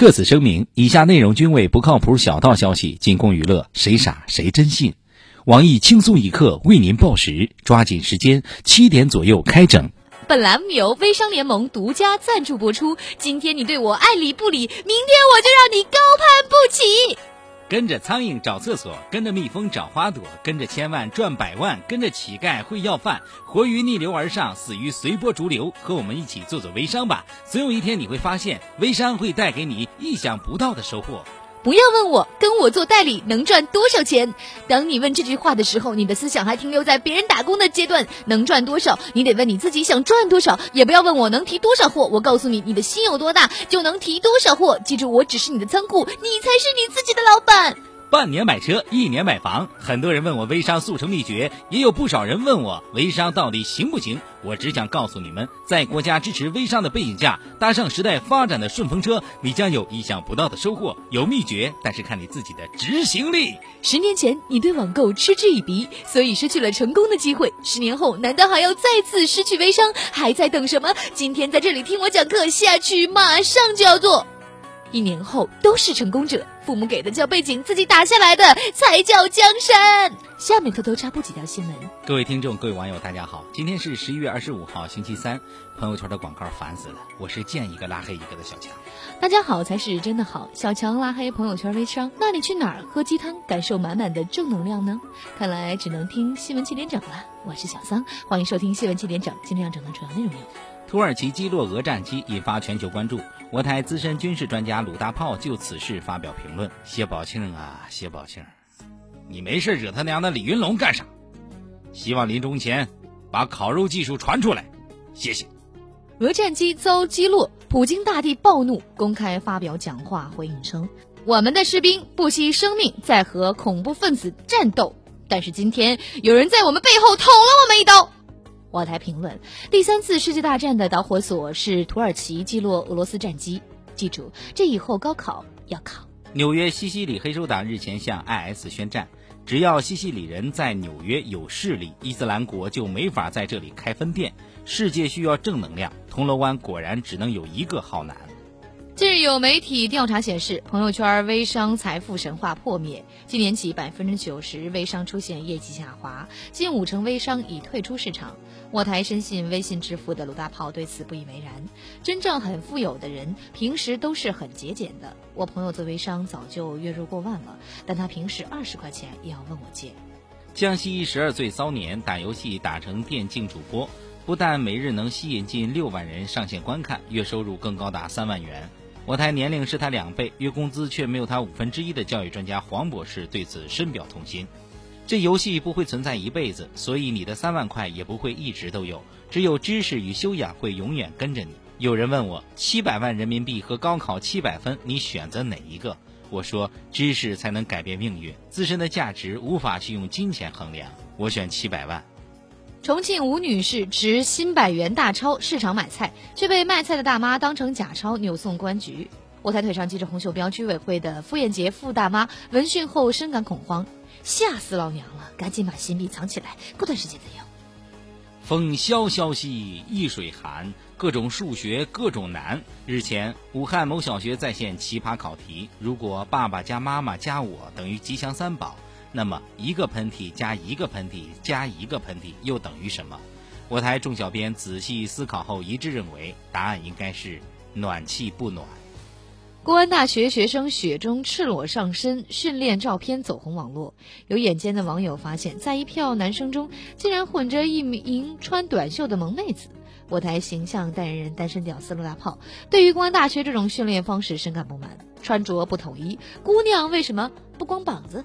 特此声明：以下内容均为不靠谱小道消息，仅供娱乐，谁傻谁真信。网易轻松一刻为您报时，抓紧时间，七点左右开整。本栏目由微商联盟独家赞助播出。今天你对我爱理不理，明天我就让你高攀不起。跟着苍蝇找厕所，跟着蜜蜂找花朵，跟着千万赚百万，跟着乞丐会要饭，活鱼逆流而上，死鱼随波逐流。和我们一起做做微商吧，总有一天你会发现，微商会带给你意想不到的收获。不要问我跟我做代理能赚多少钱。当你问这句话的时候，你的思想还停留在别人打工的阶段。能赚多少，你得问你自己想赚多少。也不要问我能提多少货，我告诉你，你的心有多大，就能提多少货。记住，我只是你的仓库，你才是你自己的老板。半年买车，一年买房。很多人问我微商速成秘诀，也有不少人问我微商到底行不行。我只想告诉你们，在国家支持微商的背景下，搭上时代发展的顺风车，你将有意想不到的收获。有秘诀，但是看你自己的执行力。十年前你对网购嗤之以鼻，所以失去了成功的机会。十年后，难道还要再次失去微商？还在等什么？今天在这里听我讲课，下去马上就要做。一年后都是成功者，父母给的叫背景，自己打下来的才叫江山。下面偷偷插播几条新闻。各位听众，各位网友，大家好，今天是十一月二十五号，星期三。朋友圈的广告烦死了，我是见一个拉黑一个的小强。大家好才是真的好，小强拉黑朋友圈微商，那你去哪儿喝鸡汤，感受满满的正能量呢？看来只能听新闻七点整了。我是小桑，欢迎收听新闻七点整。今天要整的主要内容有。土耳其击落俄战机引发全球关注，我台资深军事专家鲁大炮就此事发表评论：谢宝庆啊，谢宝庆，你没事惹他娘的李云龙干啥？希望临终前把烤肉技术传出来，谢谢。俄战机遭击落，普京大帝暴怒，公开发表讲话回应称：“我们的士兵不惜生命在和恐怖分子战斗，但是今天有人在我们背后捅了我们一刀。”我台评论：第三次世界大战的导火索是土耳其击落俄罗斯战机。记住，这以后高考要考。纽约西西里黑手党日前向 IS 宣战，只要西西里人在纽约有势力，伊斯兰国就没法在这里开分店。世界需要正能量，铜锣湾果然只能有一个好男。近日有媒体调查显示，朋友圈微商财富神话破灭。今年起，百分之九十微商出现业绩下滑，近五成微商已退出市场。我台深信微信支付的鲁大炮对此不以为然。真正很富有的人，平时都是很节俭的。我朋友做微商早就月入过万了，但他平时二十块钱也要问我借。江西十二岁骚年打游戏打成电竞主播，不但每日能吸引近六万人上线观看，月收入更高达三万元。我台年龄是他两倍，月工资却没有他五分之一的教育专家黄博士对此深表痛心。这游戏不会存在一辈子，所以你的三万块也不会一直都有。只有知识与修养会永远跟着你。有人问我，七百万人民币和高考七百分，你选择哪一个？我说，知识才能改变命运，自身的价值无法去用金钱衡量。我选七百万。重庆吴女士持新百元大钞市场买菜，却被卖菜的大妈当成假钞扭送公安局。我台腿上系着红袖标居委会的傅艳杰傅大妈闻讯后深感恐慌，吓死老娘了！赶紧把新币藏起来，过段时间再用。风萧萧兮易水寒，各种数学各种难。日前，武汉某小学在线奇葩考题：如果爸爸加妈妈加我等于吉祥三宝。那么一个喷嚏加一个喷嚏加一个喷嚏又等于什么？我台众小编仔细思考后一致认为，答案应该是暖气不暖。公安大学学生雪中赤裸上身训练照片走红网络，有眼尖的网友发现，在一票男生中竟然混着一名穿短袖的萌妹子。我台形象代言人单身屌丝陆大炮对于公安大学这种训练方式深感不满，穿着不统一，姑娘为什么不光膀子？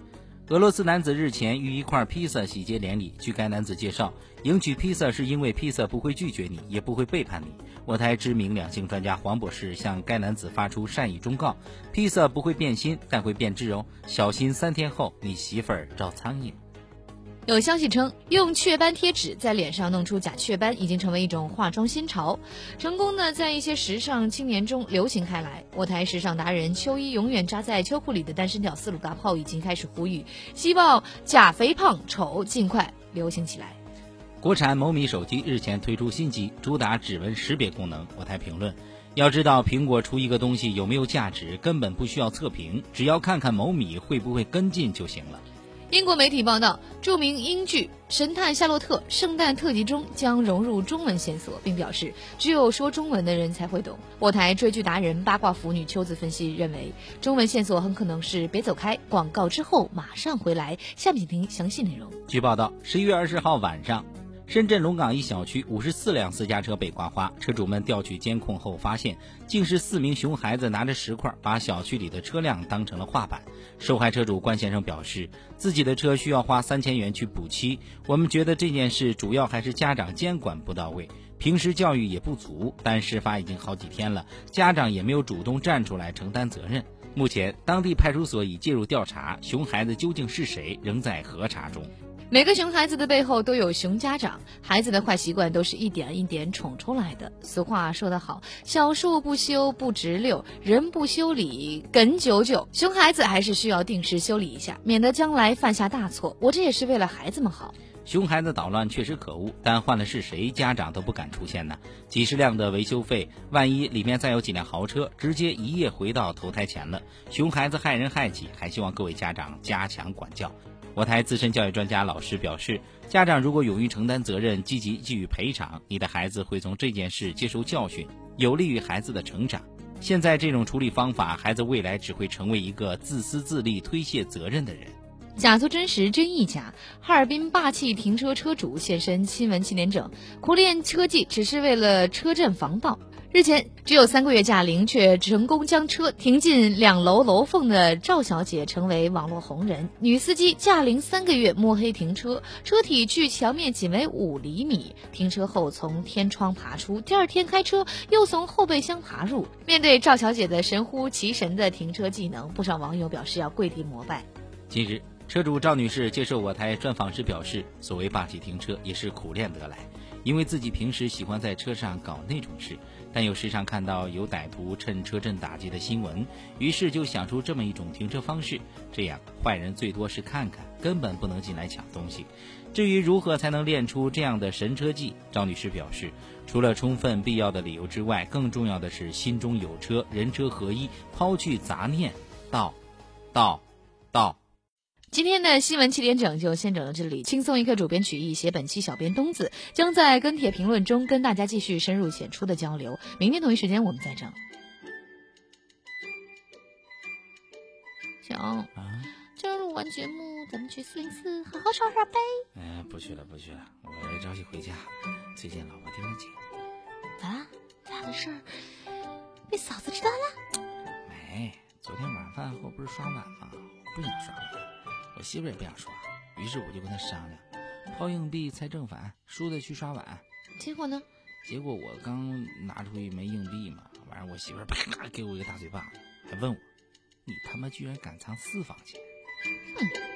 俄罗斯男子日前与一块披萨喜结连理。据该男子介绍，迎娶披萨是因为披萨不会拒绝你，也不会背叛你。我台知名两性专家黄博士向该男子发出善意忠告：披萨不会变心，但会变质哦，小心三天后你媳妇儿招苍蝇。有消息称，用雀斑贴纸在脸上弄出假雀斑已经成为一种化妆新潮，成功的在一些时尚青年中流行开来。我台时尚达人秋衣永远扎在秋裤里的单身屌丝鲁大炮已经开始呼吁，希望假肥胖丑尽快流行起来。国产某米手机日前推出新机，主打指纹识别功能。我台评论：要知道，苹果出一个东西有没有价值，根本不需要测评，只要看看某米会不会跟进就行了。英国媒体报道，著名英剧《神探夏洛特》圣诞特辑中将融入中文线索，并表示只有说中文的人才会懂。我台追剧达人八卦腐女秋子分析认为，中文线索很可能是“别走开”，广告之后马上回来。下面请听详细内容。据报道，十一月二十号晚上。深圳龙岗一小区五十四辆私家车被刮花，车主们调取监控后发现，竟是四名熊孩子拿着石块把小区里的车辆当成了画板。受害车主关先生表示，自己的车需要花三千元去补漆。我们觉得这件事主要还是家长监管不到位，平时教育也不足。但事发已经好几天了，家长也没有主动站出来承担责任。目前，当地派出所已介入调查，熊孩子究竟是谁，仍在核查中。每个熊孩子的背后都有熊家长，孩子的坏习惯都是一点一点宠出来的。俗话说得好，小树不修不直溜，人不修理梗久久。熊孩子还是需要定时修理一下，免得将来犯下大错。我这也是为了孩子们好。熊孩子捣乱确实可恶，但换了是谁，家长都不敢出现呢。几十辆的维修费，万一里面再有几辆豪车，直接一夜回到投胎前了。熊孩子害人害己，还希望各位家长加强管教。我台资深教育专家老师表示，家长如果勇于承担责任，积极给予赔偿，你的孩子会从这件事接受教训，有利于孩子的成长。现在这种处理方法，孩子未来只会成为一个自私自利、推卸责任的人。假作真实，真亦假。哈尔滨霸气停车车主现身新闻七点整，苦练车技只是为了车震防盗。日前，只有三个月驾龄却成功将车停进两楼楼缝的赵小姐成为网络红人。女司机驾龄三个月摸黑停车，车体距墙面仅为五厘米，停车后从天窗爬出，第二天开车又从后备箱爬入。面对赵小姐的神乎其神的停车技能，不少网友表示要跪地膜拜。近日，车主赵女士接受我台专访时表示，所谓霸气停车也是苦练得来。因为自己平时喜欢在车上搞那种事，但又时常看到有歹徒趁车震打击的新闻，于是就想出这么一种停车方式，这样坏人最多是看看，根本不能进来抢东西。至于如何才能练出这样的神车技，张女士表示，除了充分必要的理由之外，更重要的是心中有车，人车合一，抛去杂念，道，道，道。今天的新闻七点整就先整到这里，轻松一刻主编曲艺，写本期小编东子将在跟帖评论中跟大家继续深入浅出的交流。明天同一时间我们再整。行啊，这录完节目咱们去四零四好好耍耍呗。哎，不去了不去了，我着急回家，最近老婆盯得紧。咋啦？咋的事儿？被嫂子知道了？没，昨天晚饭后不是刷碗吗？我不想刷碗。我媳妇也不想刷，于是我就跟她商量，抛硬币猜正反，输的去刷碗。结果呢？结果我刚拿出一枚硬币嘛，完事我媳妇啪给我一个大嘴巴子，还问我：“你他妈居然敢藏私房钱！”哼。